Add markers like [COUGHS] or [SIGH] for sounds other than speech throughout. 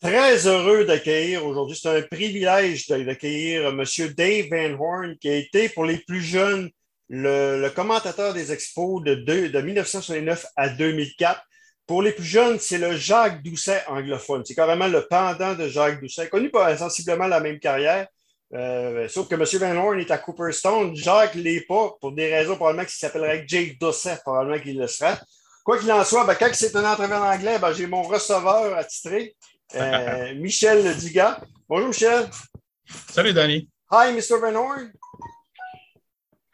Très heureux d'accueillir aujourd'hui. C'est un privilège d'accueillir M. Dave Van Horn, qui a été pour les plus jeunes le, commentateur des expos de, de 1969 à 2004. Pour les plus jeunes, c'est le Jacques Doucet anglophone. C'est carrément le pendant de Jacques Doucet, connu pour sensiblement la même carrière. Euh, sauf que M. Van Horn est à Cooperstone. Jacques l'est pas, pour des raisons probablement qu'il s'appellerait Jake Doucet, probablement qu'il le sera. Quoi qu'il en soit, ben, quand c'est un entrevue en anglais, ben, j'ai mon receveur attitré, euh, Michel Dugas. Bonjour, Michel. Salut, Danny. Hi, Mr. Van Horn.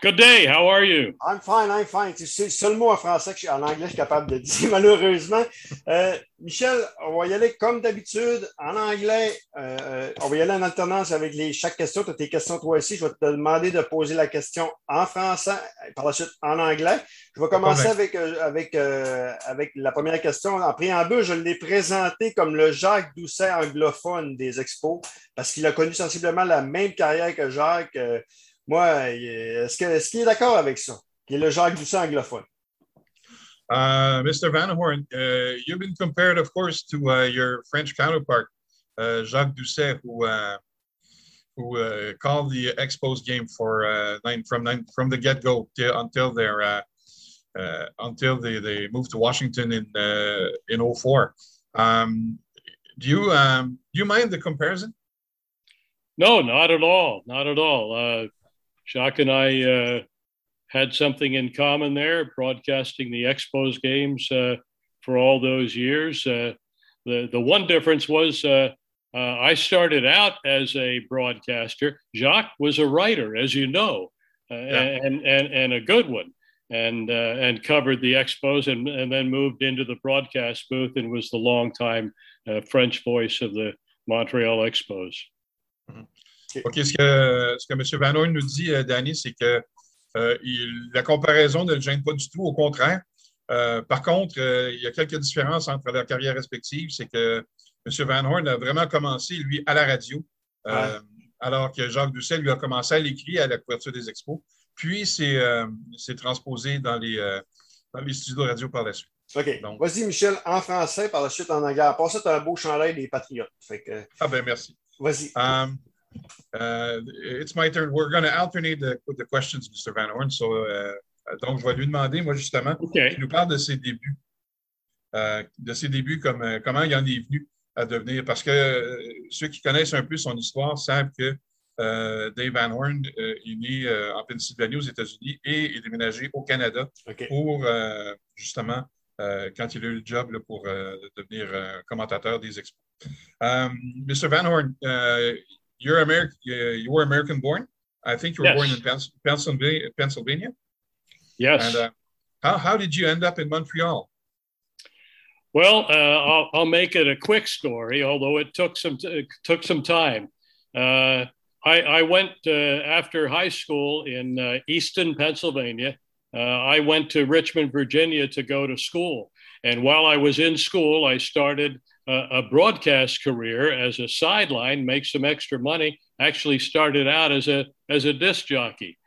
Good day. How are you? I'm fine. I'm fine. C'est le seul mot en français que je, en anglais je suis capable de dire, [LAUGHS] malheureusement. Euh, Michel, on va y aller comme d'habitude en anglais. Euh, on va y aller en alternance avec les, chaque question. Tu as tes questions toi aussi. Je vais te demander de poser la question en français, par la suite en anglais. Je vais commencer avec, euh, avec, avec la première question. En préambule, je l'ai présenté comme le Jacques Doucet anglophone des expos parce qu'il a connu sensiblement la même carrière que Jacques. Moi, est-ce qu'il est, est d'accord avec ça? Qui est le Jacques Doucet anglophone? Uh, Mr. Van Horn, uh, you've been compared, of course, to uh, your French counterpart, uh, Jacques Doucet, who uh, who uh, called the Expos game for nine, from nine, from the get go until their until they, they moved to Washington in in 04. Um, do you um, do you mind the comparison? No, not at all, not at all. Jacques and I uh, had something in common there, broadcasting the Expos games uh, for all those years. Uh, the the one difference was uh, uh, I started out as a broadcaster. Jacques was a writer, as you know, uh, yeah. and, and and a good one, and and covered the Expos, and and then moved into the broadcast booth and was the longtime French voice of the Montreal Expos. OK, ce que, ce que M. Van Horn nous dit, euh, Danny, c'est que euh, la comparaison ne le gêne pas du tout, au contraire. Euh, par contre, il y a quelques différences entre leurs carrières respectives. C'est que M. Van Horn a vraiment commencé, lui, à la radio, alors que Jacques Doucet, lui, a commencé à l'écrit à la couverture des expos. Puis, c'est transposé dans les, dans les studios de radio par la suite. OK. Vas-y, Michel, en français, par la suite en anglais. Pour ça, tu as un beau chandail des Patriotes. Ah, ben merci. Vas-y. Uh, it's my turn. We're going to alternate the, the questions, Mr. Van Horn. So, uh, donc, je vais lui demander, moi, justement, okay. il nous parle de ses débuts. Euh, de ses débuts, comme, euh, comment il en est venu à devenir. Parce que euh, ceux qui connaissent un peu son histoire savent que euh, Dave Van Horn euh, est né euh, en Pennsylvanie, aux États-Unis, et est déménagé au Canada okay. pour, justement, quand il a eu le job là, pour devenir commentateur des expos. Mr. Van Horn, you're American. You were American born. I think you were yes. born in Pennsylvania. Pennsylvania. Yes. And uh, how how did you end up in Montreal? Well, uh, I'll, I'll, make it a quick story, although it took some t- took some time. Uh, I, I, went uh, after high school in uh, Easton, Pennsylvania. Uh, I went to Richmond, Virginia, to go to school. And while I was in school, I started a broadcast career as a sideline, make some extra money. Actually, started out as a as a disc jockey,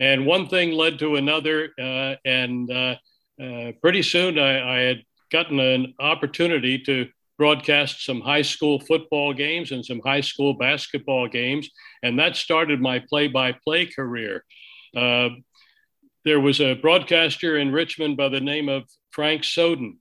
and one thing led to another, uh, and uh, uh, pretty soon I, I, had gotten an opportunity to broadcast some high school football games and some high school basketball games, and that started my play-by-play career. Uh, there was a broadcaster in Richmond by the name of Frank Soden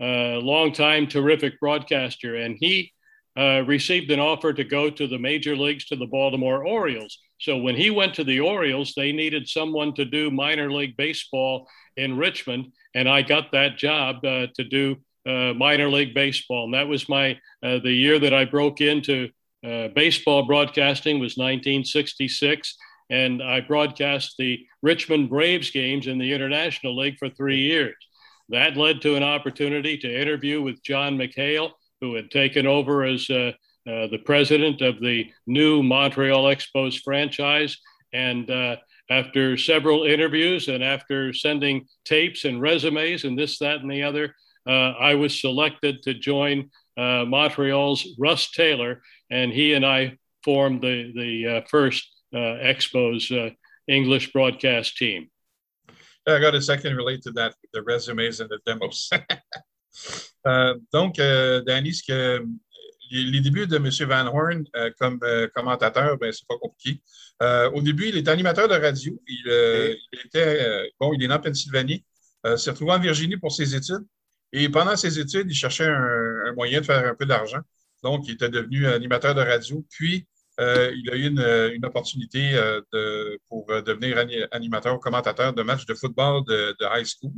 uh, longtime terrific broadcaster, and he uh, received an offer to go to the major leagues to the Baltimore Orioles. So when he went to the Orioles, they needed someone to do minor league baseball in Richmond, and I got that job uh, to do uh, minor league baseball. And that was my uh, the year that I broke into uh, baseball broadcasting was 1966, and I broadcast the Richmond Braves games in the International League for three years. That led to an opportunity to interview with John McHale, who had taken over as uh, uh, the president of the new Montreal Expos franchise. And uh, after several interviews and after sending tapes and resumes and this, that, and the other, uh, I was selected to join uh, Montreal's Russ Taylor, and he and I formed the, the uh, first Expos English broadcast team. [LAUGHS] I got a second relate to that, the resumes and the demos. [LAUGHS] euh, donc, euh, Danny, ce que les, débuts de M. Van Horn comme commentateur, ben, c'est pas compliqué. au début, il était animateur de radio. Il, était, bon, il est né en Pennsylvanie. s'est retrouvé en Virginie pour ses études. Et pendant ses études, il cherchait un, moyen de faire un peu d'argent. Donc, il était devenu animateur de radio. Puis, il a eu une, opportunité pour devenir animateur ou commentateur de matchs de football de high school.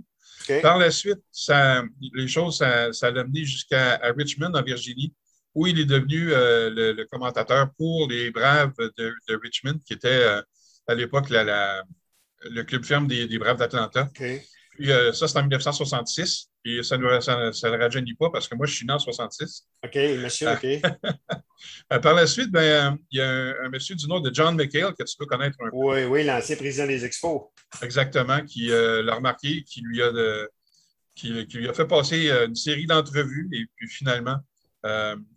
Par la suite, ça, les choses, ça, l'a amené jusqu'à Richmond, en Virginie, où il est devenu euh, le, commentateur pour les Braves de, Richmond, qui était euh, à l'époque le club ferme des, Braves d'Atlanta. Puis euh, ça, c'est en 1966. Et ça ne ça, rajeunit pas parce que moi, je suis né en 66. OK, monsieur, OK. [LAUGHS] Euh, par la suite, ben, il y a un, monsieur du nom de John McHale que tu peux connaître un peu. Oui, oui, l'ancien président des Expos. Exactement, qui euh, l'a remarqué, qui lui, a qui, lui a fait passer une série d'entrevues. Et puis finalement,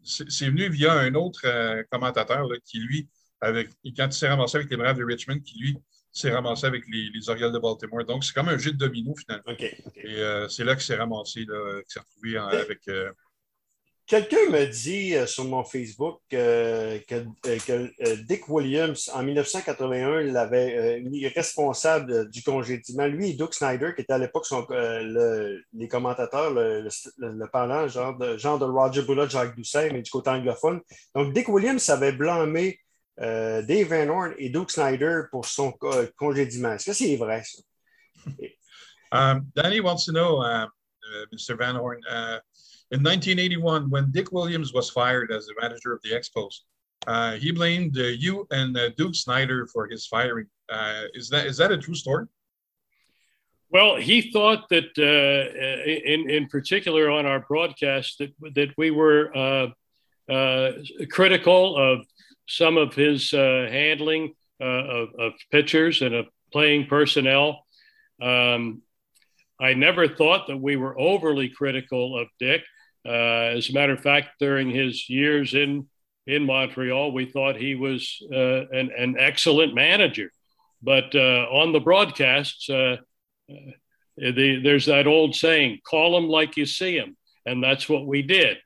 c'est venu via un autre commentateur qui, lui, avec, quand il s'est ramassé avec les Braves de Richmond, qui, lui, s'est ramassé avec les, les, Orioles de Baltimore. Donc, c'est comme un jeu de domino, finalement. Et euh, c'est là qu'il s'est ramassé, qu'il s'est retrouvé avec. Euh, Quelqu'un me dit euh, sur mon Facebook que, Dick Williams, en 1981, l'avait mis responsable du congédiement. Lui et Doug Snyder, qui était à l'époque les commentateurs, le, parlant, genre de, genre de Roger Bullock, Jacques Doucet, mais du côté anglophone. Donc, Dick Williams avait blâmé euh, Dave Van Horn et Doug Snyder pour son congédiement. Est-ce que c'est vrai, ça? um, Danny wants to know, Mr. Van Horn, uh, in 1981, when Dick Williams was fired as the manager of the Expos, uh, he blamed uh, you and uh, Duke Snider for his firing. is that is that a true story? Well, he thought that, in in particular, on our broadcast, that that we were critical of some of his uh, handling uh, of, of, pitchers and of playing personnel. Um, I never thought that we were overly critical of Dick. Uh, as a matter of fact, during his years in in Montreal, we thought he was uh, an, an, excellent manager. But uh, on the broadcasts, uh, the, there's that old saying, call him like you see him. And that's what we did,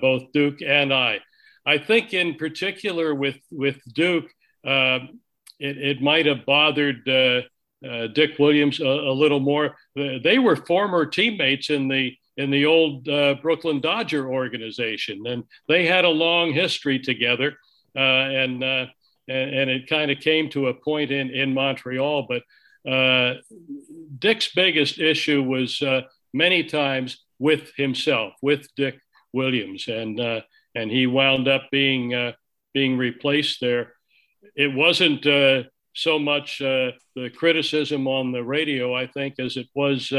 both Duke and I. I think, in particular, with with Duke, uh, it, it might have bothered uh, uh, Dick Williams a, a, little more. They were former teammates in the in the old uh, Brooklyn Dodger organization, and they had a long history together. Uh, and, uh, and, and it kind of came to a point in in Montreal, but. Dick's biggest issue was many times with himself, with Dick Williams, and and he wound up being uh, being replaced there. It wasn't uh, so much uh, the criticism on the radio, I think, as it was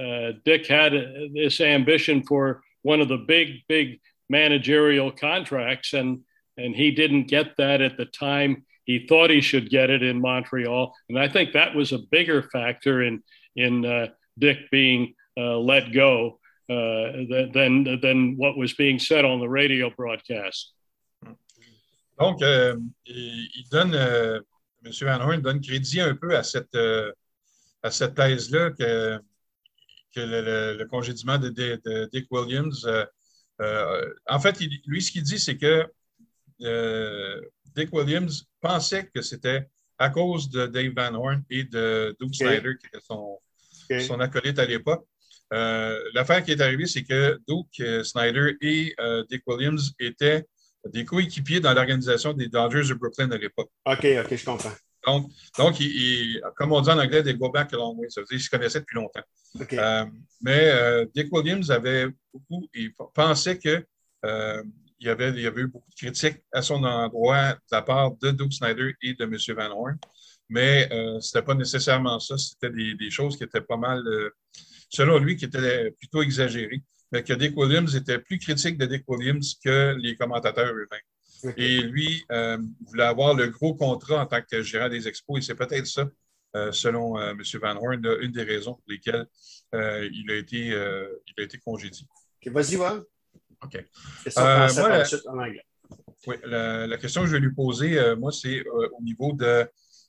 uh, uh, Dick had this ambition for one of the big, big managerial contracts, and and he didn't get that at the time he thought he should get it in Montreal, and I think that was a bigger factor in in uh, Dick being let go uh, than, than what was being said on the radio broadcast. Donc, euh, il, donne, euh, M. Van Horn donne crédit un peu à cette, euh, à cette thèse-là que, que le, le, congédiement de, de, de, Dick Williams. Euh, euh, en fait, il, lui, ce qu'il dit, c'est que euh, Dick Williams pensait que c'était à cause de Dave Van Horn et de Doug okay. Snyder, qui était son, okay. son acolyte à l'époque. Euh, l'affaire qui est arrivée, c'est que Duke euh, Snyder et euh, Dick Williams étaient des coéquipiers dans l'organisation des Dodgers de Brooklyn à l'époque. OK, OK, je comprends. Donc, donc comme on dit en anglais, they go back a long way. Ça veut dire qu'ils se connaissaient depuis longtemps. mais Dick Williams avait beaucoup, il pensait que il, y avait, il y avait eu beaucoup de critiques à son endroit de la part de Duke Snyder et de M. Van Horn. Mais ce n'était pas nécessairement ça. C'était des, des, choses qui étaient pas mal selon lui, qui était plutôt exagéré, mais que Dick Williams était plus critique de Dick Williams que les commentateurs eux-mêmes. Et lui euh, voulait avoir le gros contrat en tant que gérant des expos, et c'est peut-être ça, euh, selon euh, M. Van Horn, une des raisons pour lesquelles il, a été, il a été congédié. vas-y, voir. OK. la, Oui, la, question que je vais lui poser, moi, c'est au niveau de,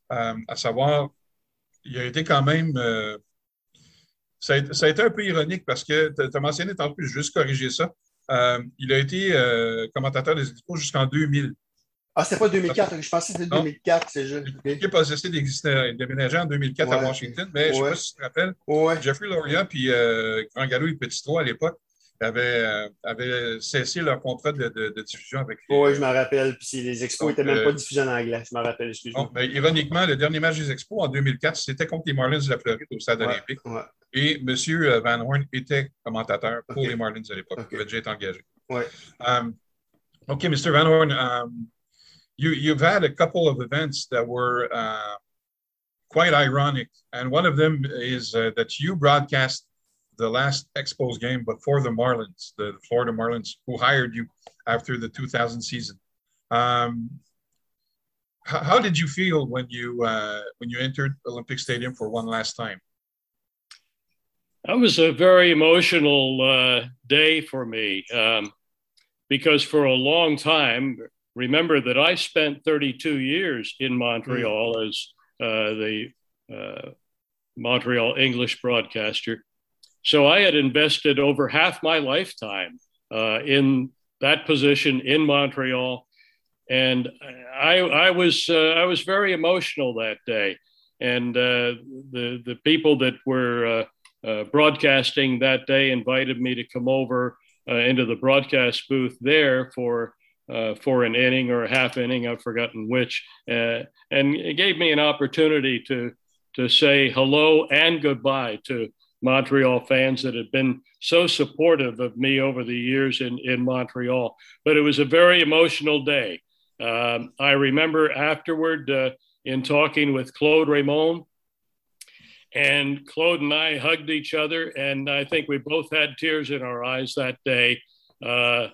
à savoir, il a été quand même ça a, été un peu ironique parce que tu as mentionné je vais juste corriger ça. Euh, il a été euh, commentateur des Expos jusqu'en 2000. Ah, c'était pas 2004, je pensais que c'était 2004, c'est juste. L'équipe a cessé d'exister, déménager en 2004 à Washington, mais je ne sais pas si tu te rappelles, Jeffrey Loria puis euh, Grand Galou et Petit à l'époque avaient, euh, avaient, cessé leur contrat de, de, diffusion avec les. Oui, je m'en rappelle. Puis les Expos n'étaient même pas diffusés en anglais, je m'en rappelle, excuse-moi. Ben, ironiquement, le dernier match des Expos en 2004, c'était contre les Marlins de la Floride au Stade olympique. Et M. Van Horn était commentateur pour les Marlins à l'époque. Il avait déjà été engagé. Ouais. Um, OK, Mr. Van Horn, um, you, you've had a couple of events that were uh, quite ironic. And one of them is uh, that you broadcast the last Expos game, but for the Marlins, the Florida Marlins, who hired you after the 2000 season. Um, how, how, did you feel when you uh, when you entered Olympic Stadium for one last time? That was a very emotional uh, day for me um, because for a long time, remember that I spent 32 years in Montreal mm. as uh, the uh, Montreal English broadcaster. So I had invested over half my lifetime uh, in that position in Montreal, and I, I was uh, I was very emotional that day. And uh, the the people that were uh, broadcasting that day invited me to come over into the broadcast booth there for uh, for an inning or a half inning, I've forgotten which, uh, and it gave me an opportunity to to say hello and goodbye to Montreal fans that had been so supportive of me over the years in, in Montreal. But it was a very emotional day. Um, I remember afterward uh, in talking with Claude Raymond, and Claude and I hugged each other, and I think we both had tears in our eyes that day. Uh,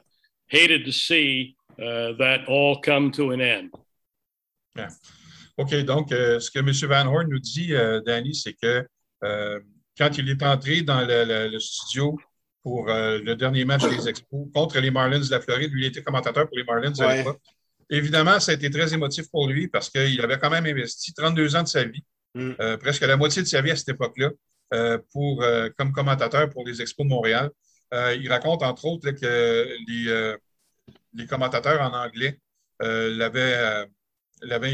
hated to see uh, that all come to an end. Yeah. OK, donc euh, ce que M. Van Horn nous dit, euh, Danny, c'est que euh, quand il est entré dans le, le, le studio pour euh, le dernier match des Expos contre les Marlins de la Floride, lui, il était commentateur pour les Marlins ouais. à l'époque. Évidemment, ça a été très émotif pour lui parce qu'il avait quand même investi 32 ans de sa vie, mm. Euh, presque la moitié de sa vie à cette époque-là, euh, pour, comme commentateur pour les Expos de Montréal. il raconte entre autres là, que les les commentateurs en anglais l'avaient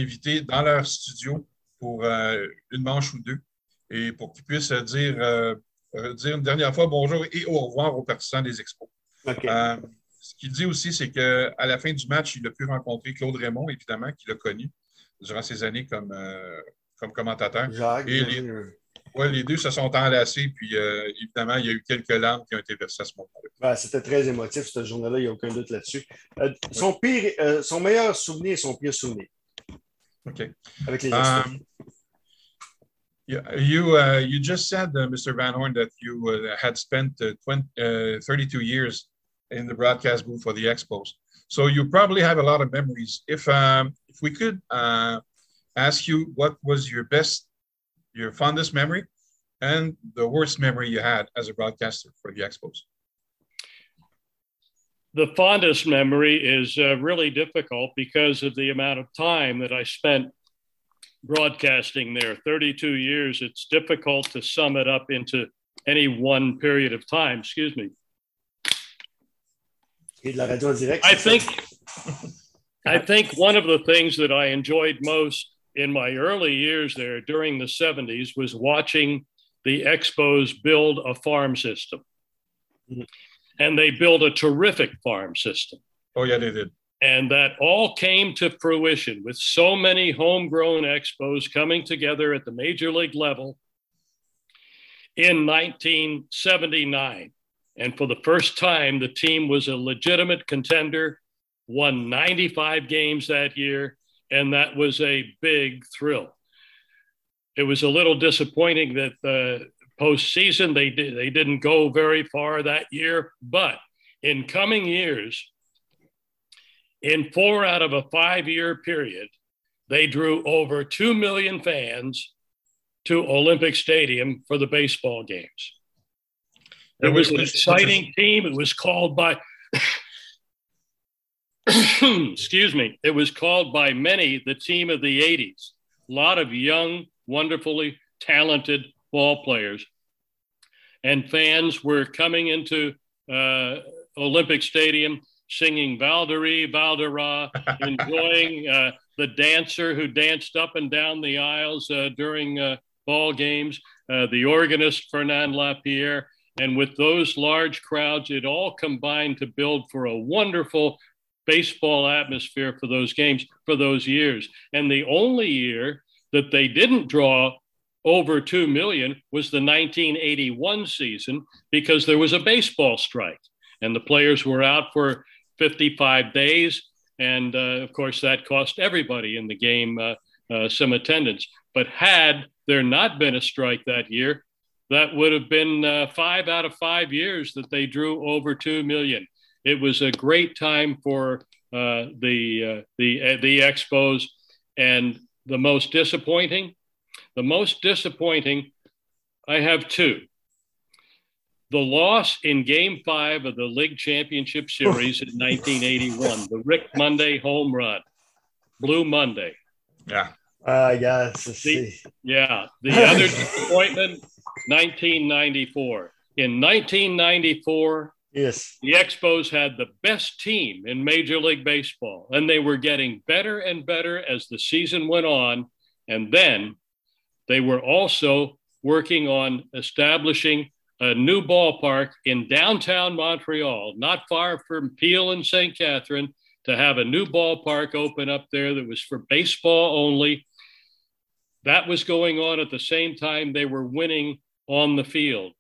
invité dans leur studio pour une manche ou deux et pour qu'ils puissent dire, dire une dernière fois bonjour et au revoir aux partisans des expos. ce qu'il dit aussi, c'est qu'à la fin du match, il a pu rencontrer Claude Raymond, évidemment, qu'il a connu durant ses années comme, comme commentateur. Oui, les deux se sont enlacés, puis euh, évidemment, il y a eu quelques larmes qui ont été versées à ce moment-là. C'était très émotif, cette journée-là, il n'y a aucun doute là-dessus. Euh, son, pire, euh, son meilleur souvenir et son pire souvenir. OK. Avec les um, You, uh, you just said, uh, Mr. Van Horn, that you uh, had spent 20, 32 years in the broadcast booth for the Expos. So you probably have a lot of memories. If, um, if we could uh, ask you what was your best your fondest memory and the worst memory you had as a broadcaster for the Expos? The fondest memory is uh, really difficult because of the amount of time that I spent broadcasting there 32 years. It's difficult to sum it up into any one period of time. Excuse me. I think I think one of the things that I enjoyed most in my early years there during the 70s was watching the Expos build a farm system. Mm-hmm. And they built a terrific farm system. Oh, yeah, they did. And that all came to fruition with so many homegrown Expos coming together at the major league level in 1979. And for the first time, the team was a legitimate contender, won 95 games that year, and that was a big thrill. It was a little disappointing that the postseason they did they didn't go very far that year, but in coming years, in four out of a five-year period, they drew over two million fans to Olympic Stadium for the baseball games. It was an exciting team. It was called by [COUGHS] excuse me, it was called by many the team of the 80s. A lot of young, wonderfully talented ball players. And fans were coming into uh, Olympic Stadium singing Valderie, Valdera, [LAUGHS] enjoying uh, the dancer who danced up and down the aisles uh, during uh, ball games, uh, the organist Fernand Lapierre. And with those large crowds, it all combined to build for a wonderful baseball atmosphere for those games for those years. And the only year that they didn't draw over 2 million was the 1981 season because there was a baseball strike and the players were out for 55 days. And uh, of course, that cost everybody in the game uh, uh, some attendance. But had there not been a strike that year, that would have been uh, five out of five years that they drew over 2 million. It was a great time for uh, the, the, the Expos. And the most disappointing, the most disappointing, I have two. The loss in game five of the league championship series in 1981, the Rick Monday home run, Blue Monday. Yeah. Uh, yes. The, yeah. The [LAUGHS] other disappointment, 1994. In 1994, yes, the Expos had the best team in Major League Baseball, and they were getting better and better as the season went on. And then they were also working on establishing a new ballpark in downtown Montreal, not far from Peel and St. Catherine, to have a new ballpark open up there that was for baseball only. That was going on at the same time they were winning on the field.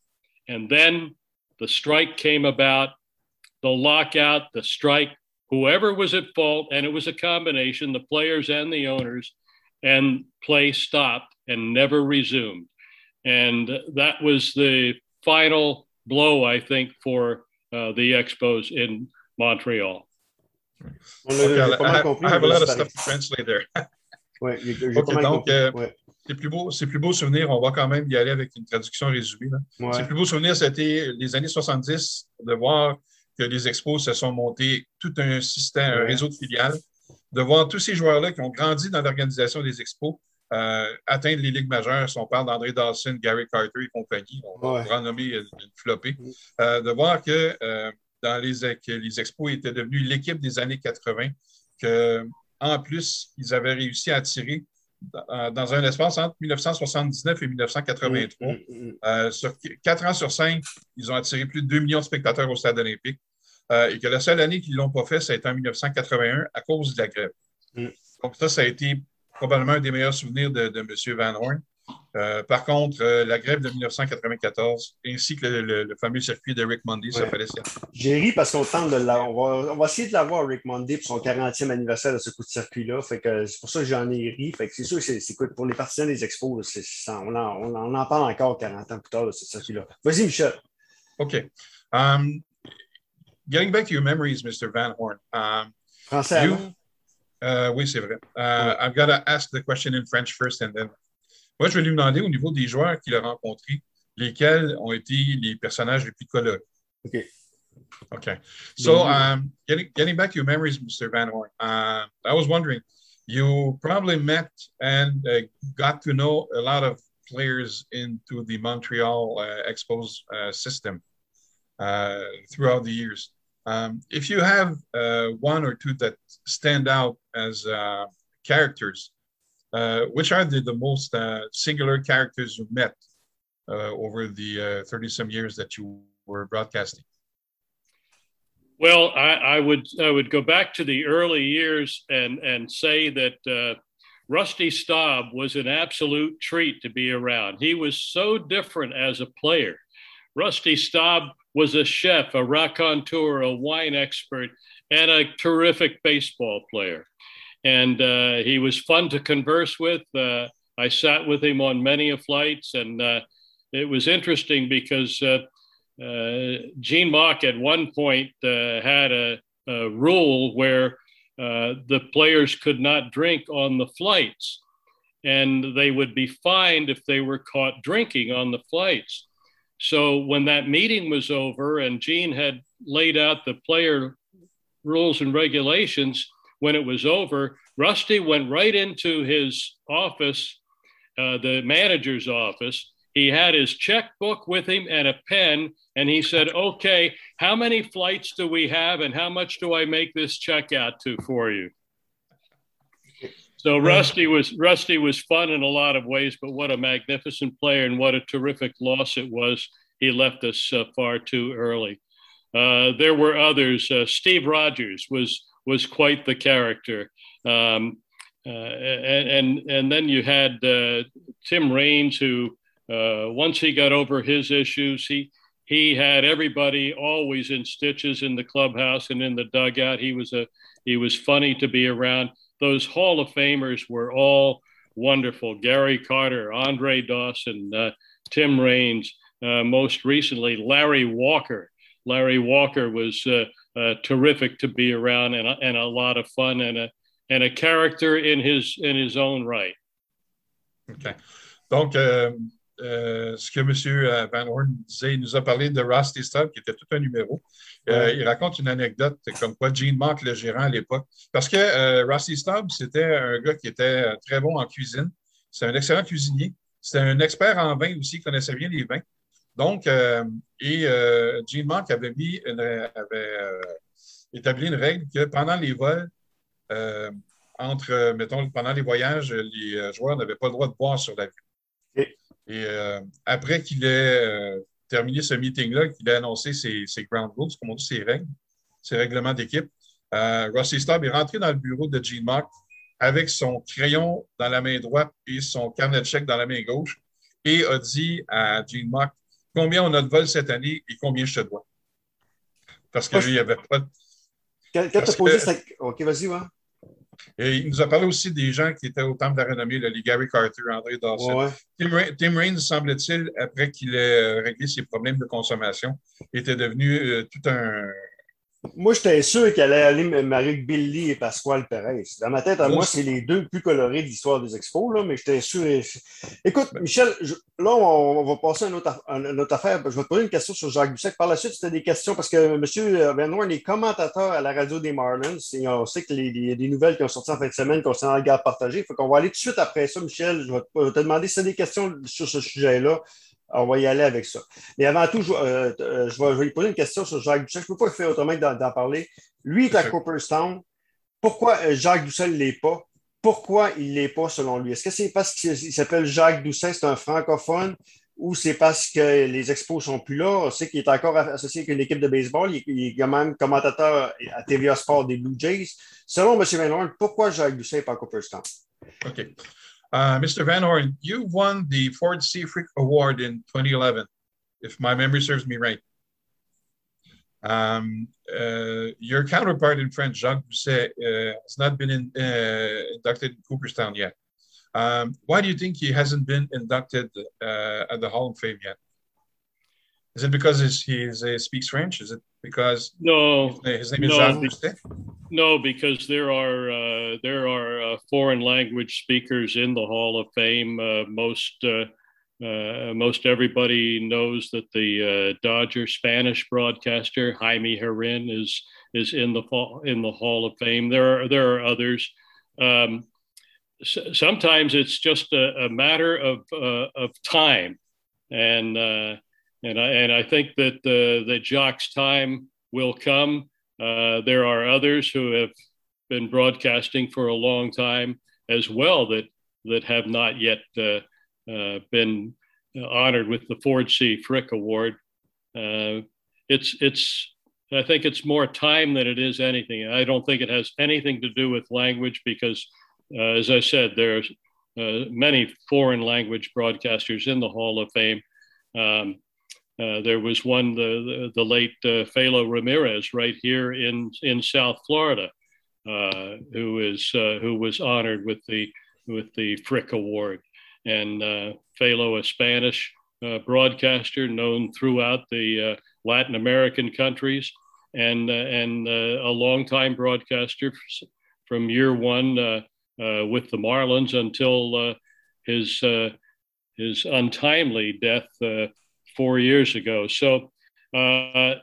And then the strike came about, the lockout, the strike, whoever was at fault, and it was a combination, the players and the owners, and play stopped and never resumed. And that was the final blow, I think, for uh, the Expos in Montreal. Okay, I, I, have a lot of stuff to translate there. [LAUGHS] Ouais, okay, donc, euh, ouais. plus beaux, ses plus beaux souvenirs, on va quand même y aller avec une traduction résumée. Là. Ouais. Ses plus beaux souvenirs, c'était les années 70, de voir que les expos se sont montés tout un système, un réseau de filiales, de voir tous ces joueurs-là qui ont grandi dans l'organisation des expos euh, atteindre les ligues majeures. Si on parle d'André Dawson, Gary Carter et compagnie, on va Ouais. pourra nommer une, une flopée. Euh, de voir que, euh, dans les, que les expos étaient devenus l'équipe des années 80, que en plus, ils avaient réussi à attirer dans, un espace entre 1979 et 1983. Mm, mm, mm. Euh, sur quatre ans sur cinq, ils ont attiré plus de 2 millions de spectateurs au stade olympique. Euh, et que la seule année qu'ils ne l'ont pas fait, ça a été en 1981 à cause de la grève. Mm. Donc, ça, ça a été probablement un des meilleurs souvenirs de, de M. Van Horn. Euh, par contre, euh, la grève de 1994, ainsi que le, le- le fameux circuit de Rick Monday, ça Ouais. J'ai ri parce qu'on tente de la... on, va, on va essayer de l'avoir Rick Monday pour son 40e anniversaire de ce coup de circuit-là. Fait que c'est pour ça que j'en ai ri. Fait que c'est sûr que c'est, pour les partisans des expos, c'est- on, en, on, en, on en parle encore 40 ans plus tard de ce circuit-là. Vas-y, Michel. OK. Um, getting back to your memories, Mr. Van Horn. Um, Français you? Euh, oui, c'est vrai. Uh, I've got to ask the question in French first and then. Moi, je vais lui demander au niveau des joueurs qu'il a rencontrés, lesquels ont été les personnages les plus colorés. OK. Okay. So, um, getting getting back to your memories, Mr. Van Horn, uh, I was wondering, you probably met and uh, got to know a lot of players into the Montreal uh, Expos uh, system uh, throughout the years. Um, if you have uh, one or two that stand out as uh, characters, uh, which are the, the most uh, singular characters you met uh, over the 30 some years that you were broadcasting? Well, I, I would I would go back to the early years and and say that uh, Rusty Staub was an absolute treat to be around. He was so different as a player. Rusty Staub was a chef, a raconteur, a wine expert, and a terrific baseball player. And uh, he was fun to converse with. Uh, I sat with him on many of flights, and uh, it was interesting because uh, uh, Gene Mauch at one point uh, had a, a, rule where the players could not drink on the flights, and they would be fined if they were caught drinking on the flights. So when that meeting was over and Gene had laid out the player rules and regulations, when it was over, Rusty went right into his office, uh, the manager's office, he had his checkbook with him and a pen, and he said, "Okay, how many flights do we have, and how much do I make this check out to for you?" So Rusty was Rusty was fun in a lot of ways, but what a magnificent player and what a terrific loss it was. He left us uh, far too early. Uh, there were others. Uh, Steve Rogers was was quite the character, um, uh, and, and and then you had uh, Tim Raines, who uh, once he got over his issues, he he had everybody always in stitches in the clubhouse and in the dugout. He was a he was funny to be around those Hall of Famers were all wonderful. Gary Carter, Andre Dawson, uh, Tim Raines, uh, most recently Larry Walker. Larry Walker was uh, uh, terrific to be around and, and a lot of fun and a and a character in his in his own right. OK. Donc, euh, Euh, ce que M. Euh, Van Horn disait. Il nous a parlé de Rusty Stubb, qui était tout un numéro. Euh, il raconte une anecdote comme quoi Gene Mock, le gérant à l'époque, parce que Rusty Stubb, c'était un gars qui était très bon en cuisine. C'est un excellent cuisinier. C'était un expert en vin aussi, il connaissait bien les vins. Donc, et Gene Mock avait, mis avait établi une règle que pendant les vols, entre, mettons, pendant les voyages, les joueurs n'avaient pas le droit de boire sur l'avion. Et euh, après qu'il ait euh, terminé ce meeting-là, qu'il ait annoncé ses, ground rules, comme on dit, ses règles, ses règlements d'équipe, euh, Rusty Staub est rentré dans le bureau de Gene Mock avec son crayon dans la main droite et son carnet de chèques dans la main gauche et a dit à Gene Mock combien on a de vol cette année et combien je te dois. Parce que lui, il n'y avait pas de. Quand tu as posé. OK, vas-y, va. Et il nous a parlé aussi des gens qui étaient au Temple de la renommée, les Gary Carter, André Dawson. Tim, Raines, semble-t-il, après qu'il ait réglé ses problèmes de consommation, était devenu euh, tout un, moi, j'étais sûr qu'elle allait aller Marie Billy et Pasquale Perez. Dans ma tête, à moi, c'est les deux plus colorés de l'histoire des expos, là, mais j'étais sûr. Écoute, ben. Michel, là, on, va passer à une autre, affaire. Je vais te poser une question sur Jacques Dussec. Par la suite, c'était des questions parce que M. Van Horn est commentateur à la radio des Marlins et on sait qu'il y a des nouvelles qui ont sorti en fin de semaine concernant le garde partagé. Il faut qu'on va aller tout de suite après ça, Michel. Je vais te demander si tu as des questions sur ce sujet-là on va y aller avec ça. Mais avant tout, je, euh, euh, vais, lui poser une question sur Jacques Doucet. Je ne peux pas faire autrement que d'en parler. Lui est à Cooperstown. Pourquoi euh, Jacques Doucet ne l'est pas? Pourquoi il ne l'est pas selon lui? Est-ce que c'est parce qu'il s'appelle Jacques Doucet, c'est un francophone, ou c'est parce que les expos ne sont plus là? On sait qu'il est encore associé avec une équipe de baseball. Il, est quand même commentateur à TVA Sport des Blue Jays. Selon M. Van pourquoi Jacques Doucet n'est pas à Cooperstown? OK. Uh, Mr. Van Horn, you won the Ford C. Frick Award in 2011, if my memory serves me right. Um, uh, your counterpart in France, Jacques Doucet, uh, has not been in, uh, inducted in Cooperstown yet. Um, why do you think he hasn't been inducted uh, at the Hall of Fame yet? Is it because he speaks French? Is it because no, his, name is no? No, because there are uh, there are uh, foreign language speakers in the Hall of Fame. Uh, most uh, uh, most everybody knows that the Dodger Spanish broadcaster Jaime Jarrín is is in the fall, in the Hall of Fame. There are there are others. Um, sometimes it's just a, a matter of of time, and and I and I think that uh, that Jock's time will come. Uh, there are others who have been broadcasting for a long time as well that that have not yet uh, uh been honored with the Ford C. Frick Award. Uh, it's it's I think it's more time than it is anything. I don't think it has anything to do with language because, as I said, there's many foreign language broadcasters in the Hall of Fame. Um, uh, there was one, the, the, the late uh, Felo Ramirez, right here in, in South Florida, uh, who is uh, who was honored with the with the Frick Award, and uh, Felo, a Spanish uh, broadcaster known throughout the Latin American countries, and and a longtime broadcaster from year one with the Marlins until his his untimely death four years ago. So uh,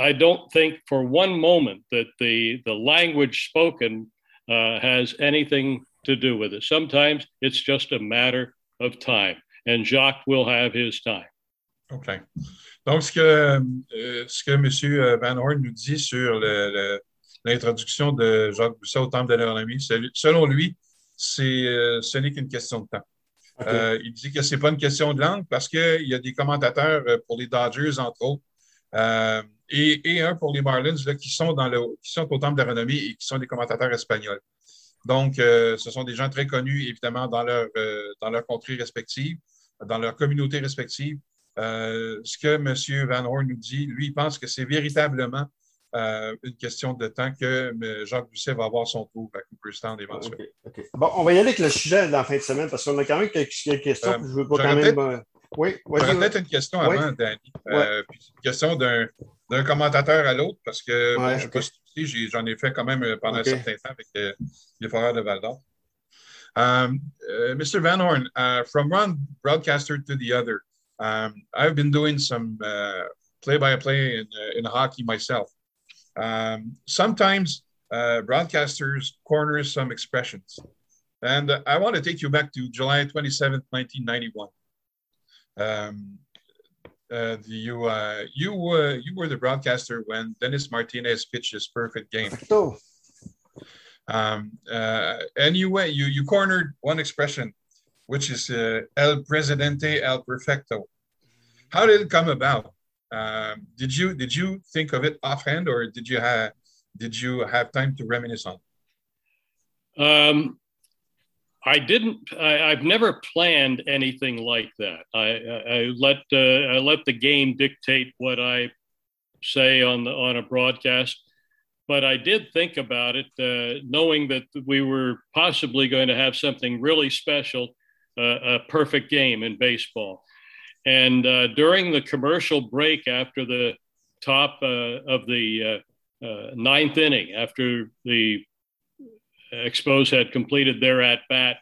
I don't think for one moment that the, the language spoken uh, has anything to do with it. Sometimes it's just a matter of time. and Jacques will have his time. OK. Donc, ce que, euh, ce que M. Van Horn nous dit sur l'introduction de Jacques Doucet au Temple de l'agronomie, selon lui, c'est, euh, ce n'est qu'une question de temps. Euh, il dit que ce n'est pas une question de langue parce qu'il y a des commentateurs euh, pour les Dodgers, entre autres, et, un pour les Marlins qui, sont dans le, qui sont au Temple de renommée et qui sont des commentateurs espagnols. Donc, ce sont des gens très connus, évidemment, dans leur, dans leur contrée respective, dans leur communauté respective. ce que M. Van Horn nous dit, lui, il pense que c'est véritablement euh, une question de temps que Jacques Busset va avoir son tour à Cooperstown éventuellement. Bon, on va y aller avec le sujet dans la fin de semaine parce qu'on a quand même quelques, questions. Euh, je veux pas quand même. Euh, oui, J'aurais peut-être une question avant, Danny. puis une question d'un commentateur à l'autre parce que je sais pas j'en ai fait quand même pendant un certain temps avec les Foreurs de Val d'Or. Um, Mr. Van Horn, uh, from one broadcaster to the other, um, I've been doing some play-by-play in, in hockey myself. Um, sometimes uh, broadcasters corner some expressions. And uh, I want to take you back to July 27th, 1991. Um, uh, you uh, you were you were the broadcaster when Dennis Martinez pitched his perfect game. Oh. Um, uh, and you went you you cornered one expression, which is uh, El Presidente El Perfecto. How did it come about? Um, did you did you think of it offhand, or did you have did you have time to reminisce on? Um, I didn't. I, have never planned anything like that. I, I, I let uh, I let the game dictate what I say on the on a broadcast. But I did think about it, uh, knowing that we were possibly going to have something really special, uh, a perfect game in baseball. And uh, during the commercial break after the top uh, of the uh, uh, ninth inning, after the Expos had completed their at bat,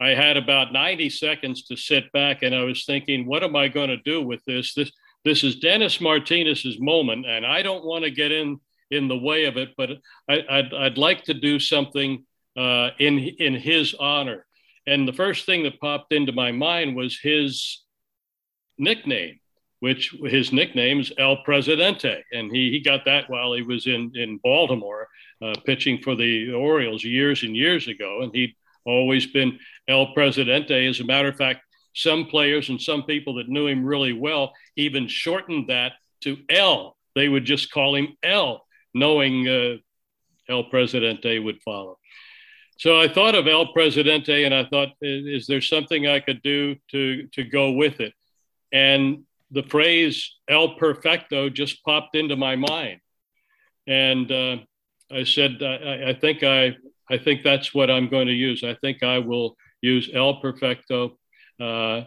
I had about 90 seconds to sit back and I was thinking, what am I going to do with this? This this is Dennis Martinez's moment, and I don't want to get in in the way of it, but I, would I'd like to do something uh, in in his honor. And the first thing that popped into my mind was his nickname, which his nickname is El Presidente. And he, he got that while he was in, in Baltimore uh, pitching for the Orioles years and years ago. And he'd always been El Presidente. As a matter of fact, some players and some people that knew him really well even shortened that to L. They would just call him L, knowing uh, El Presidente would follow. So I thought of El Presidente and I thought, is there something I could do to, to go with it? And the phrase El Perfecto just popped into my mind. And uh, I said, I, I, think I, I think that's what I'm going to use. I think I will use El Perfecto uh,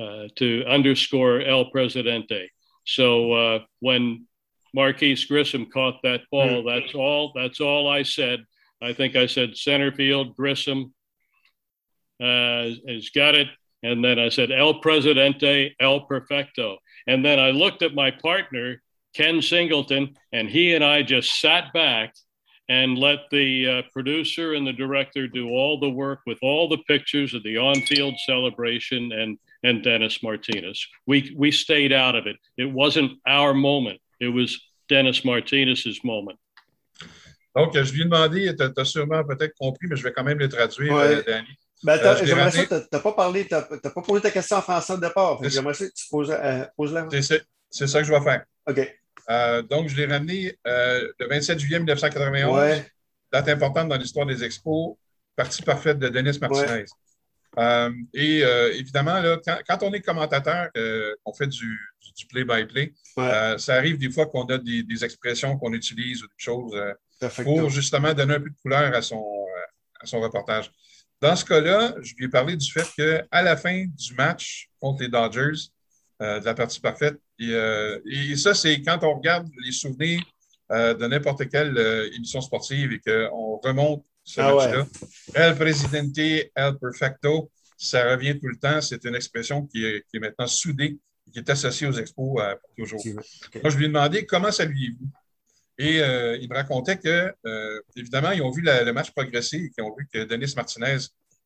uh, to underscore El Presidente. So uh, when Marquis Grissom caught that ball, hmm. that's all. That's all I said. I think I said center field Grissom uh, has got it. And then I said, El Presidente, El Perfecto. And then I looked at my partner, Ken Singleton, and he and I just sat back and let the uh, producer and the director do all the work with all the pictures of the on-field celebration and and Dennis Martinez. We we stayed out of it. It wasn't our moment. It was Dennis Martinez's moment. Donc, je lui ai demandé, tu as, sûrement peut-être compris, mais je vais quand même le traduire, ouais. euh, Danny. Ben, euh, j'aimerais ça, tu n'as pas parlé, tu n'as pas posé ta question en français au départ. J'aimerais ça que tu poses, euh, la C'est ça que je vais faire. OK. Euh, donc, je l'ai ramené le 27 juillet 1991, date importante dans l'histoire des expos, partie parfaite de Denis Martinez. et évidemment, là, quand, on est commentateur, on fait du play-by-play, ça arrive des fois qu'on a des, des expressions qu'on utilise ou des choses pour justement donner un peu de couleur à son, à son reportage. Dans ce cas-là, je lui ai parlé du fait qu'à la fin du match contre les Dodgers, euh, de la partie parfaite, et, euh, et ça, c'est quand on regarde les souvenirs euh, de n'importe quelle émission sportive et qu'on remonte ce ah match-là. El Presidente, El Perfecto, ça revient tout le temps. C'est une expression qui est, qui est, maintenant soudée, qui est associée aux expos pour toujours. Moi, je lui ai demandé comment saluez-vous? Et euh, il me racontait que, euh, évidemment, ils ont vu le match progresser et qu'ils ont vu que Denis Martinez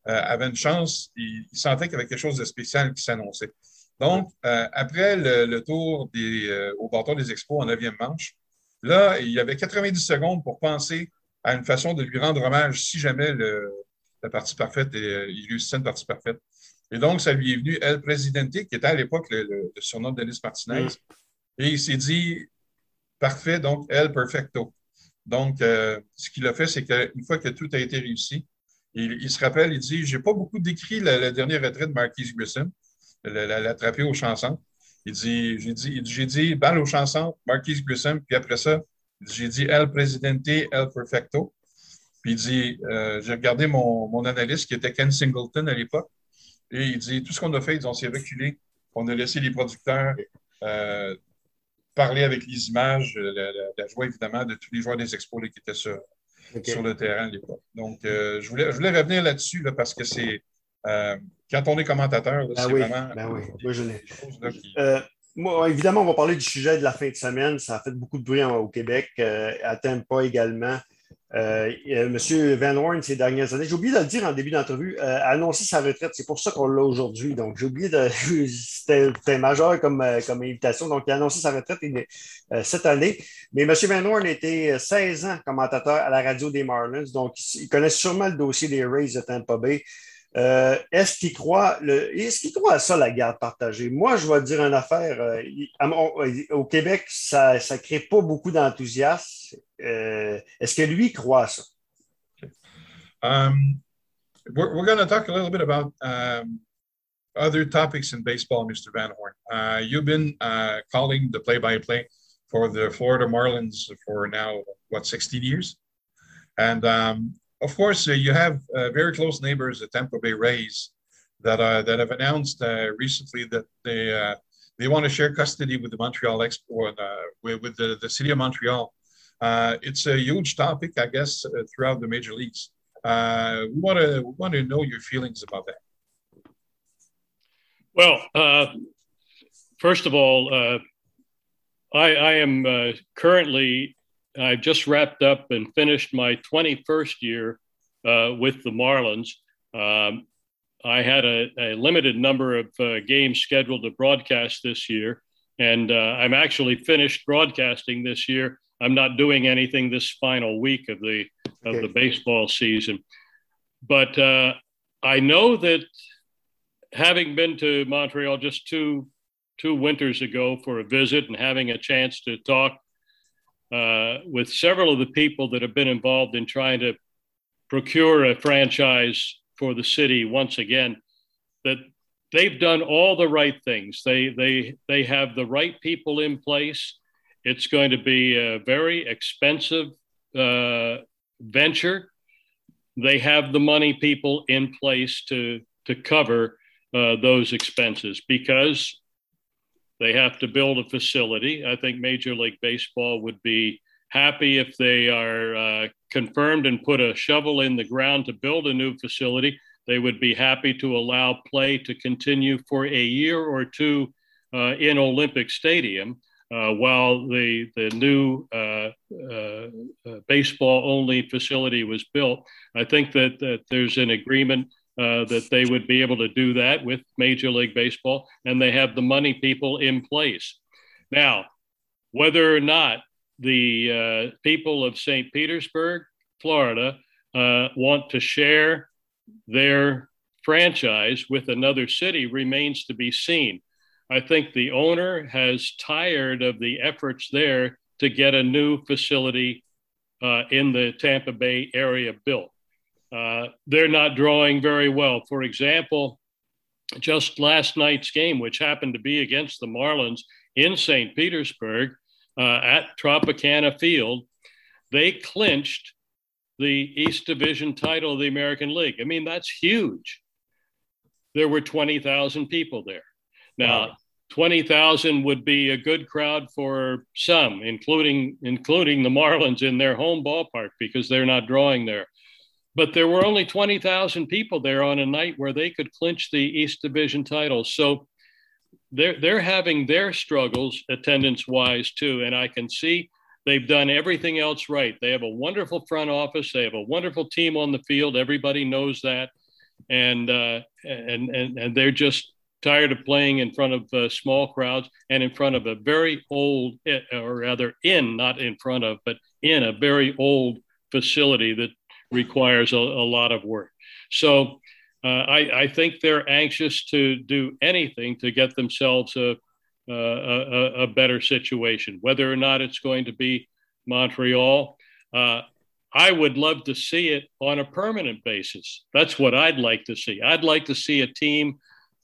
avait une chance, il, sentait qu'il y avait quelque chose de spécial qui s'annonçait. Donc, après le, tour des, au bâton des expos en neuvième manche, là, il y avait 90 secondes pour penser à une façon de lui rendre hommage si jamais la partie parfaite, et, il réussissait une partie parfaite. Et donc, ça lui est venu El Presidente, qui était à l'époque le, surnom de Denis Martinez. Mm. Et il s'est dit, parfait, donc El Perfecto. Donc, euh, ce qu'il a fait, c'est qu'une fois que tout a été réussi, il, se rappelle, il dit J'ai pas beaucoup décrit la, dernière retraite de Marquise Grissom, l'attraper aux chansons. Il dit J'ai dit, j'ai dit balle aux chansons, Marquise Grissom, puis après ça, j'ai dit El Presidente, El Perfecto. Puis il dit euh, J'ai regardé mon, mon, analyste qui était Ken Singleton à l'époque, et il dit Tout ce qu'on a fait, on s'est reculé, on a laissé les producteurs. Euh, parler avec les images, la, joie évidemment de tous les joueurs des expos qui étaient sur, sur le terrain à l'époque. Donc, euh, je, voulais, je voulais revenir là-dessus là, parce que c'est euh, quand on est commentateur, ben c'est vraiment. Ben oui, moi je l'ai. Euh, moi, évidemment, on va parler du sujet de la fin de semaine. Ça a fait beaucoup de bruit au Québec, à Tampa également. Euh, euh, Monsieur Van Horn, ces dernières années, j'ai oublié de le dire en début d'entrevue, euh, a annoncé sa retraite. C'est pour ça qu'on l'a aujourd'hui. Donc, j'ai oublié de. [LAUGHS] C'était majeur comme, comme invitation. Donc, il a annoncé sa retraite cette année. Mais Monsieur Van Horn était 16 ans commentateur à la radio des Marlins. Donc, il connaît sûrement le dossier des Rays de Tampa Bay. Euh, est-ce qu'il croit, à ça, la garde partagée? Moi, je vais dire une affaire. Euh, au Québec, ça ne crée pas beaucoup d'enthousiasme. Euh, est-ce que lui croit à ça? Um, we're, we're going to talk a little bit about um, other topics in baseball, Mr. Van Horn. Uh, you've been uh, calling the play-by-play for the Florida Marlins for now, what, 16 years? Um, of course, uh, you have uh, very close neighbors, the Tampa Bay Rays, that that have announced uh, recently that they uh, they want to share custody with the Montreal Expo uh, with, with the, the city of Montreal. it's a huge topic, I guess, throughout the major leagues. we want to want to know your feelings about that. Well, first of all, I, I, am currently I just wrapped up and finished my 21st year uh, with the Marlins. Um, I had a, a, limited number of uh, games scheduled to broadcast this year, and uh, I'm actually finished broadcasting this year. I'm not doing anything this final week of the of the baseball season, but uh, I know that having been to Montreal just two two winters ago for a visit and having a chance to talk uh, with several of the people that have been involved in trying to procure a franchise for the city once again that they've done all the right things. They they they have the right people in place. It's going to be a very expensive uh, venture. They have the money people in place to to cover uh, those expenses because they have to build a facility. I think Major League Baseball would be happy if they are uh, confirmed and put a shovel in the ground to build a new facility. They would be happy to allow play to continue for a year or two uh, in Olympic Stadium. Uh, while the the new uh, uh, uh, baseball only facility was built, I think that, that there's an agreement uh, that they would be able to do that with Major League Baseball, and they have the money people in place. Now, whether or not the uh, people of St. Petersburg, Florida, uh, want to share their franchise with another city remains to be seen. I think the owner has tired of the efforts there to get a new facility uh, in the Tampa Bay area built. Uh, they're not drawing very well. For example, just last night's game, which happened to be against the Marlins in St. Petersburg uh, at Tropicana Field, they clinched the East Division title of the American League. I mean, that's huge. There were 20,000 people there. Now, wow. 20,000 would be a good crowd for some, including including the Marlins in their home ballpark because they're not drawing there but there were only 20,000 people there on a night where they could clinch the East Division title. So they're, they're having their struggles attendance wise too. And I can see they've done everything else right. They have a wonderful front office, they have a wonderful team on the field. Everybody knows that. and uh, and and and they're just tired of playing in front of uh, small crowds and in front of a very old, eh, or rather in, not in front of, but in a very old facility that requires a, a lot of work. So uh, I, I, think they're anxious to do anything to get themselves a, a, a, better situation, whether or not it's going to be Montreal. Uh, I would love to see it on a permanent basis. That's what I'd like to see. I'd like to see a team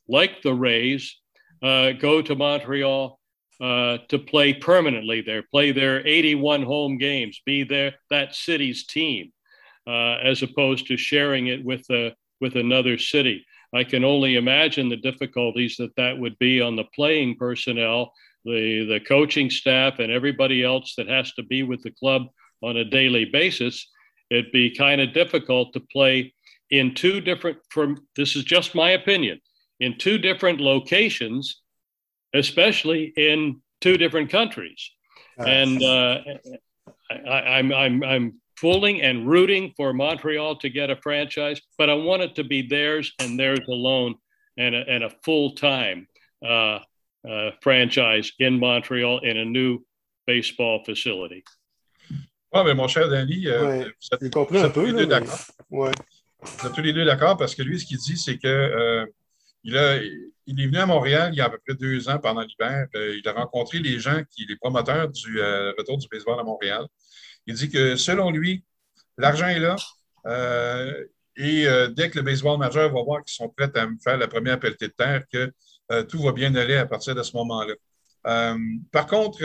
like the Rays uh, go to Montreal uh, to play permanently there, play their 81 home games, be there that city's team, as opposed to sharing it with a, with another city. I can only imagine the difficulties that that would be on the playing personnel, the the coaching staff, and everybody else that has to be with the club on a daily basis. It'd be kind of difficult to play in two different. From this is just my opinion in two different locations, especially in two different countries. And uh, I, I'm, I'm, I'm fooling and rooting for Montreal to get a franchise, but I want it to be theirs and theirs alone and a, and a full time uh, uh, franchise in Montreal in a new baseball facility. Oui, mais mon cher Danny, euh, ouais, vous êtes, vous êtes tous les deux d'accord. Ouais. Vous êtes tous les deux d'accord parce que lui, ce qu'il dit, c'est que euh, Il, il, est venu à Montréal il y a à peu près deux ans pendant l'hiver. Euh, il a rencontré les gens, qui, les promoteurs du euh, retour du baseball à Montréal. Il dit que selon lui, l'argent est là. Euh, et dès que le baseball majeur va voir qu'ils sont prêts à me faire la première pelletée de terre, que tout va bien aller à partir de ce moment-là. par contre,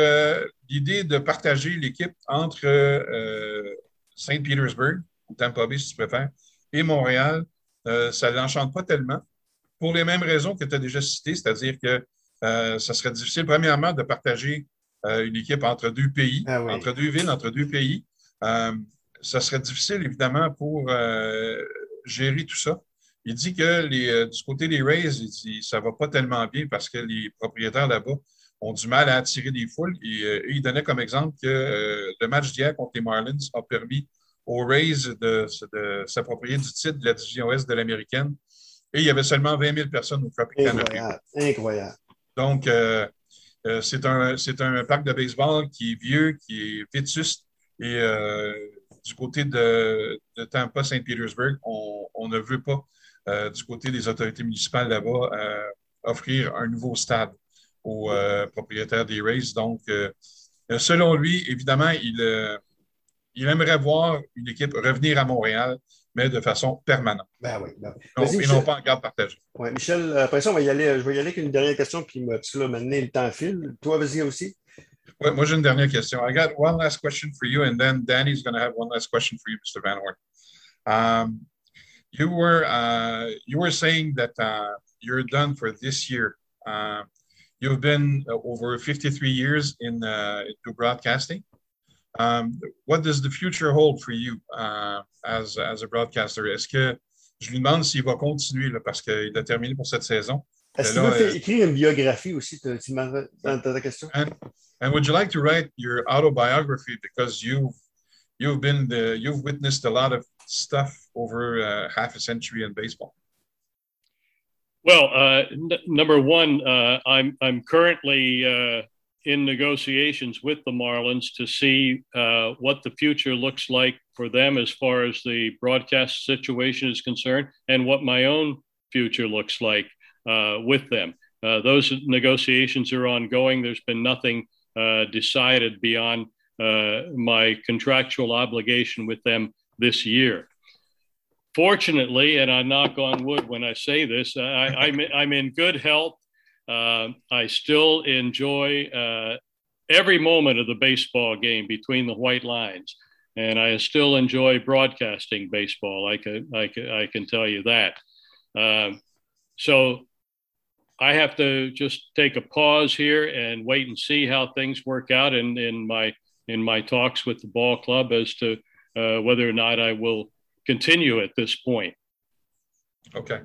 l'idée de partager l'équipe entre Saint Petersburg, ou Tampa Bay si tu préfères, et Montréal, ça ne l'enchante pas tellement pour les mêmes raisons que tu as déjà citées, c'est-à-dire que euh, ça serait difficile, premièrement, de partager euh, une équipe entre deux pays, ah entre deux villes, entre deux pays. Euh, ça serait difficile, évidemment, pour gérer tout ça. Il dit que les, du côté des Rays, ça ne va pas tellement bien parce que les propriétaires là-bas ont du mal à attirer des foules. Et, il donnait comme exemple que le match d'hier contre les Marlins a permis aux Rays de, de s'approprier du titre de la division Ouest de l'américaine et il y avait seulement 20 000 personnes au Tropicana. Incroyable. Incroyable. Donc, euh, euh, c'est un, un, parc de baseball qui est vieux, qui est vétuste. Et euh, du côté de, Tampa, Saint-Pétersbourg, on, ne veut pas, du côté des autorités municipales là-bas, offrir un nouveau stade aux propriétaires des Rays. Donc, selon lui, évidemment, il, il aimerait voir une équipe revenir à Montréal mais de façon permanente. Ben oui. Ben non, et non pas en garde partagée. Oui, Michel, après ça, on va y aller. Je vais y aller avec une dernière question, puis parce que là, maintenant, le temps file. Toi, vas-y aussi. Oui, moi, j'ai une dernière question. I got one last question for you, and then Danny's going to have one last question for you, Mr. Van Horn. Um, you were uh, you were saying that uh, you're done for this year. Uh, you've been uh, over 53 years in uh, broadcasting? Um, what does the future hold for you uh, as, as a broadcaster? Est-ce que je lui demande s'il va continuer là, parce qu'il a terminé pour cette saison? Est-ce qu'il veut euh, écrire une biographie aussi, tu dans ta question? And, and would you like to write your autobiography because you've you've been the you've witnessed a lot of stuff over uh, half a century in baseball? Well, uh, number one, uh, I'm I'm currently uh, in negotiations with the Marlins to see uh, what the future looks like for them as far as the broadcast situation is concerned and what my own future looks like uh, with them. Uh, those negotiations are ongoing. There's been nothing uh, decided beyond uh, my contractual obligation with them this year. Fortunately, and I knock on wood when I say this, I, I'm, I'm in good health uh, I still enjoy uh, every moment of the baseball game between the white lines, and I still enjoy broadcasting baseball. I can I can, I can tell you that. Uh, so I have to just take a pause here and wait and see how things work out in, in my in my talks with the ball club as to uh, whether or not I will continue at this point. Okay.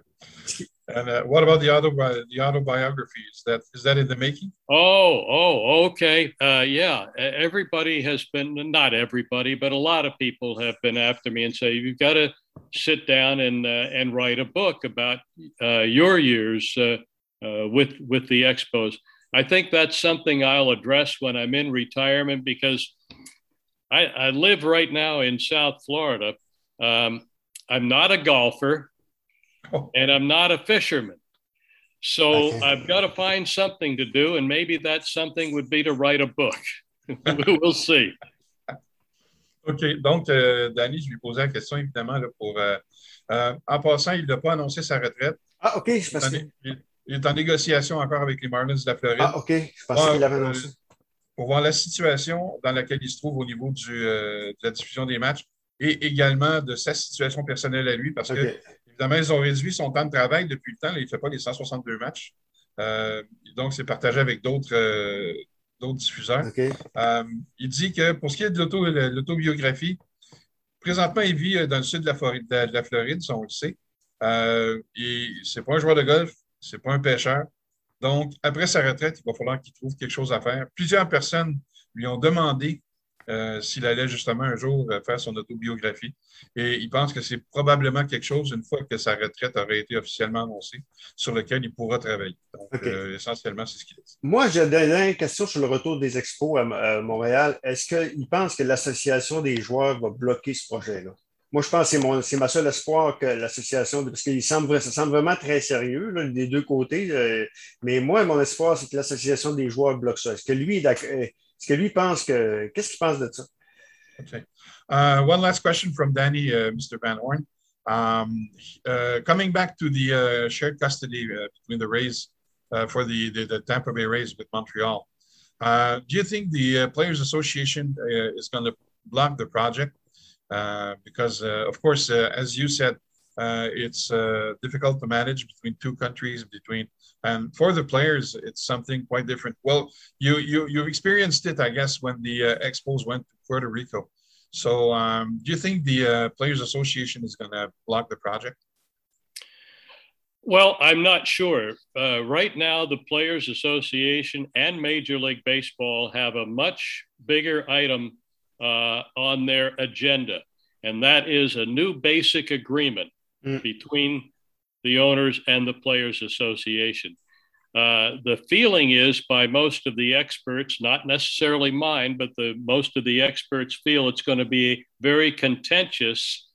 And uh, what about the auto the autobiography? Is that is that in the making? Oh, oh, okay. Uh, yeah, everybody has been not everybody, but a lot of people have been after me and say you've got to sit down and uh, and write a book about uh, your years uh, uh, with with the Expos. I think that's something I'll address when I'm in retirement because I, I live right now in South Florida. Um, I'm not a golfer. And I'm not a fisherman. So I've got to find something to do, and maybe that something would be to write a book. [LAUGHS] we'll see. OK. Donc, euh, Danny, je lui posais la question, évidemment, là, pour. Euh, euh, en passant, il n'a pas annoncé sa retraite. Ah, OK. Je pense il, il, il, est en négociation encore avec les Marlins de la Floride. Ah, OK. Je pensais qu'il l'avait annoncé. Pour voir la situation dans laquelle il se trouve au niveau du, de la diffusion des matchs et également de sa situation personnelle à lui, parce que, évidemment, ils ont réduit son temps de travail depuis le temps. il ne fait pas les 162 matchs. donc, c'est partagé avec d'autres d'autres diffuseurs. Euh, il dit que pour ce qui est de l'autobiographie, présentement, il vit euh, dans le sud de la Floride, de la Floride on le sait. Euh, ce n'est pas un joueur de golf, ce n'est pas un pêcheur. Donc, après sa retraite, il va falloir qu'il trouve quelque chose à faire. Plusieurs personnes lui ont demandé euh, s'il allait justement un jour euh, faire son autobiographie. Et il pense que c'est probablement quelque chose, une fois que sa retraite aurait été officiellement annoncée, sur lequel il pourra travailler. Donc, euh, essentiellement, c'est ce qu'il dit. Moi, j'ai une question sur le retour des expos à, Montréal. Est-ce qu'il pense que l'association des joueurs va bloquer ce projet-là? Moi, je pense que c'est ma seule espoir que l'association, parce qu'il semble, ça semble vraiment très sérieux des deux côtés. mais moi, mon espoir, c'est que l'association des joueurs bloque ça. Est-ce que lui, Que lui pense que. Qu'est-ce qu'il pense de ça? Okay. Uh, one last question from Danny, uh, Mr. Van Horn. Um, uh, coming back to the uh, shared custody uh, between the Rays uh, for the, the, the, Tampa Bay Rays with Montreal, do you think the Players Association is going to block the project? because, of course, as you said, it's difficult to manage between two countries between and for the players it's something quite different. Well you you you've experienced it i guess when the uh, expos went to puerto rico. So um, do you think the uh, players association is going to block the project? Well i'm not sure. Uh, right now the players association and major league baseball have a much bigger item uh, on their agenda and that is a new basic agreement mm. between the owners and the Players Association. Uh, the feeling is by most of the experts, not necessarily mine, but the most of the experts feel it's going to be a very contentious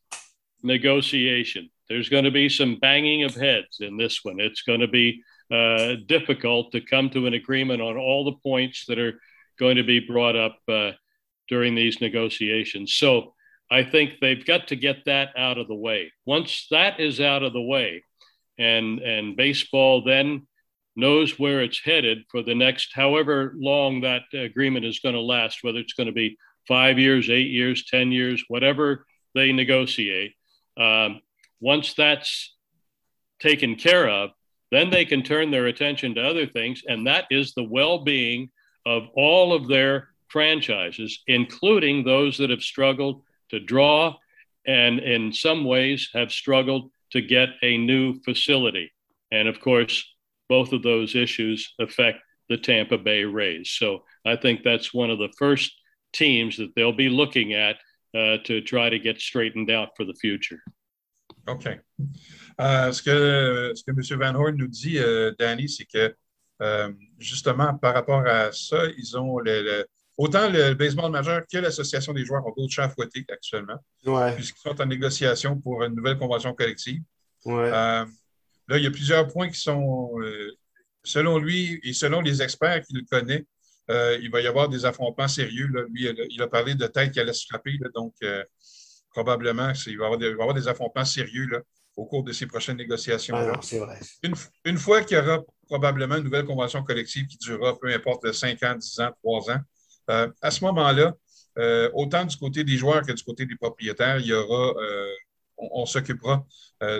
negotiation. There's going to be some banging of heads in this one. It's going to be uh, difficult to come to an agreement on all the points that are going to be brought up uh, during these negotiations. So I think they've got to get that out of the way. Once that is out of the way, and and baseball then knows where it's headed for the next however long that agreement is going to last, whether it's going to be five years, eight years, ten years, whatever they negotiate. Um, once that's taken care of, then they can turn their attention to other things, and that is the well-being of all of their franchises, including those that have struggled to draw and in some ways have struggled to get a new facility. And of course, both of those issues affect the Tampa Bay Rays. So I think that's one of the first teams that they'll be looking at uh, to try to get straightened out for the future. OK. Euh, ce, que, ce que M. Van Horn nous dit, euh, Danny, c'est que euh, justement, par rapport à ça, ils ont le, le, Autant le baseball majeur que l'Association des joueurs ont d'autres chats à fouetter actuellement, puisqu'ils sont en négociation pour une nouvelle convention collective. Euh, là, il y a plusieurs points qui sont, euh, selon lui et selon les experts qu'il connaît, euh, il va y avoir des affrontements sérieux. Lui, il a parlé de tête qui allait se frapper, donc probablement il va, y avoir des, affrontements sérieux au cours de ces prochaines négociations. Ah une, une, fois qu'il y aura probablement une nouvelle convention collective qui durera peu importe 5 ans, 10 ans, 3 ans, euh, à ce moment-là, euh, autant du côté des joueurs que du côté des propriétaires, il y aura, euh, on, s'occupera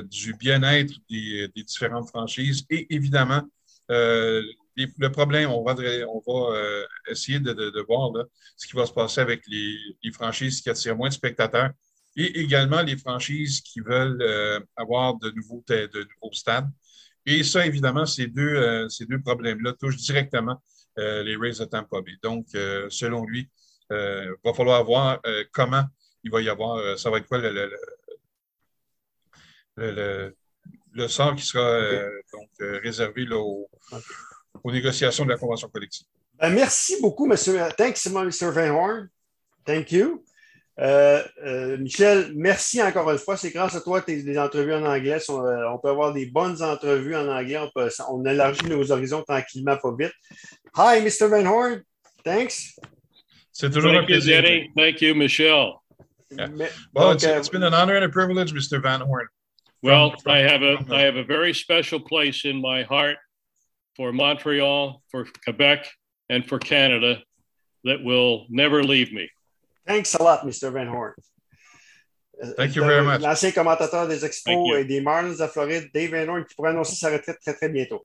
du bien-être des, différentes franchises et évidemment, le problème, on va, essayer de, voir ce qui va se passer avec les, franchises qui attirent moins de spectateurs et également les franchises qui veulent avoir de nouveaux, de nouveaux stades. Et ça, évidemment, ces deux, problèmes-là touchent directement les Rays de Tampa Bay. Donc, euh, selon lui, il euh, va falloir voir comment il va y avoir, ça va être quoi le, le, le, sort qui sera euh, donc, euh, réservé là, aux, aux, négociations de la convention collective. Ben, merci beaucoup, monsieur. Thanks, Mr. Van Horn. Thank you. Euh, euh, Michel, merci encore une fois. C'est grâce à toi que des entrevues en anglais. On, euh, on, peut avoir des bonnes entrevues en anglais. On, peut, on élargit nos horizons tranquillement, pas vite. Hi, Mr. Van Horn. Thanks. C'est toujours Thank un plaisir. You. Thank you, Michelle. Yeah. Well, it's, it's been an honor and a privilege, Mr. Van Horn. Well, from, from, I have a I have a very special place in my heart for Montreal, for Quebec, and for Canada that will never leave me. Thanks a lot, Mr. Van Horn. Thank you very much. L'ancien commentateur des Expos et des Marlins de Floride, Dave Van Horn, qui pourrait annoncer sa retraite très, très bientôt.